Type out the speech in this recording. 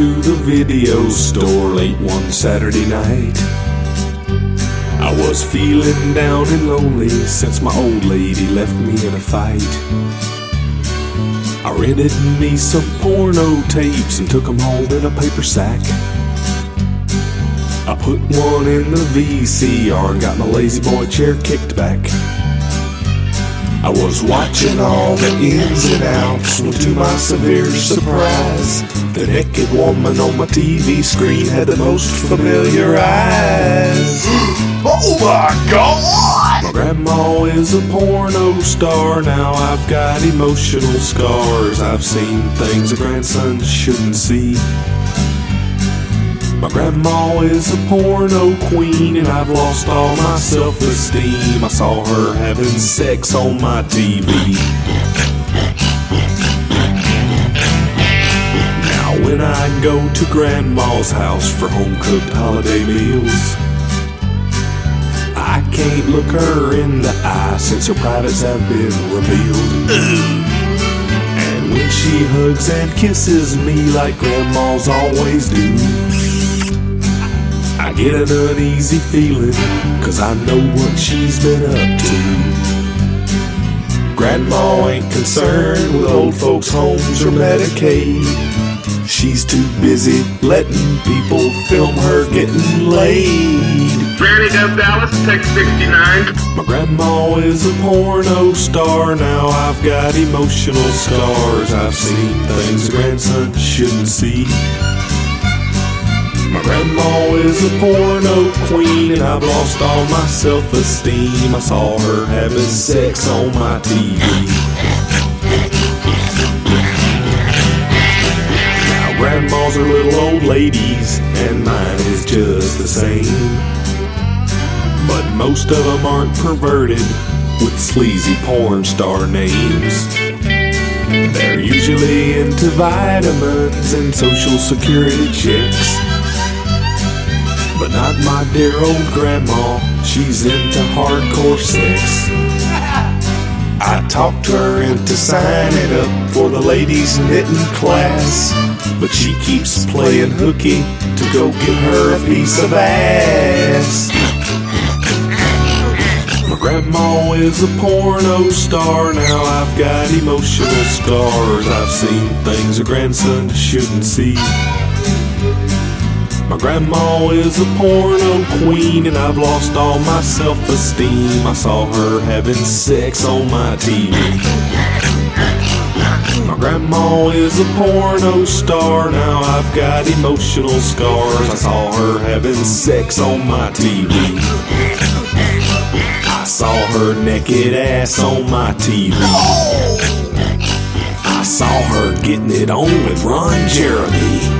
to the video store late one Saturday night. I was feeling down and lonely since my old lady left me in a fight. I rented me some porno tapes and took them home in a paper sack. I put one in the VCR and got my La-Z-Boy chair kicked back. I was watching all the ins and outs to my severe surprise, the naked woman on my TV screen had the most familiar eyes. Oh my god! My grandma is a porno star. Now I've got emotional scars. I've seen things a grandson shouldn't see. My grandma is a porno queen, and I've lost all my self esteem. I saw her having sex on my TV. Now, when I go to grandma's house for home cooked holiday meals, I can't look her in the eye since her privates have been revealed. And when she hugs and kisses me like grandmas always do, get an uneasy feeling, cause I know what she's been up to. Grandma ain't concerned with old folks' homes or Medicaid. She's too busy letting people film her getting laid. Granny Does Dallas, text 69. My grandma is a porno star. Now I've got emotional scars. I've seen things a grandson shouldn't see. My grandma is a porno queen, and I've lost all my self esteem. I saw her having sex on my TV. Now, grandmas are little old ladies, and mine is just the same. But most of them aren't perverted with sleazy porn star names. They're usually into vitamins and social security checks. But not my dear old grandma, she's into hardcore sex. I talked her into signing up for the ladies' knitting class, but she keeps playing hooky to go get her a piece of ass. My grandma is a porno star. Now I've got emotional scars. I've seen things a grandson shouldn't see. My grandma is a porno queen, and I've lost all my self esteem. I saw her having sex on my TV. My grandma is a porno star. Now I've got emotional scars. I saw her having sex on my TV. I saw her naked ass on my TV. I saw her getting it on with Ron Jeremy.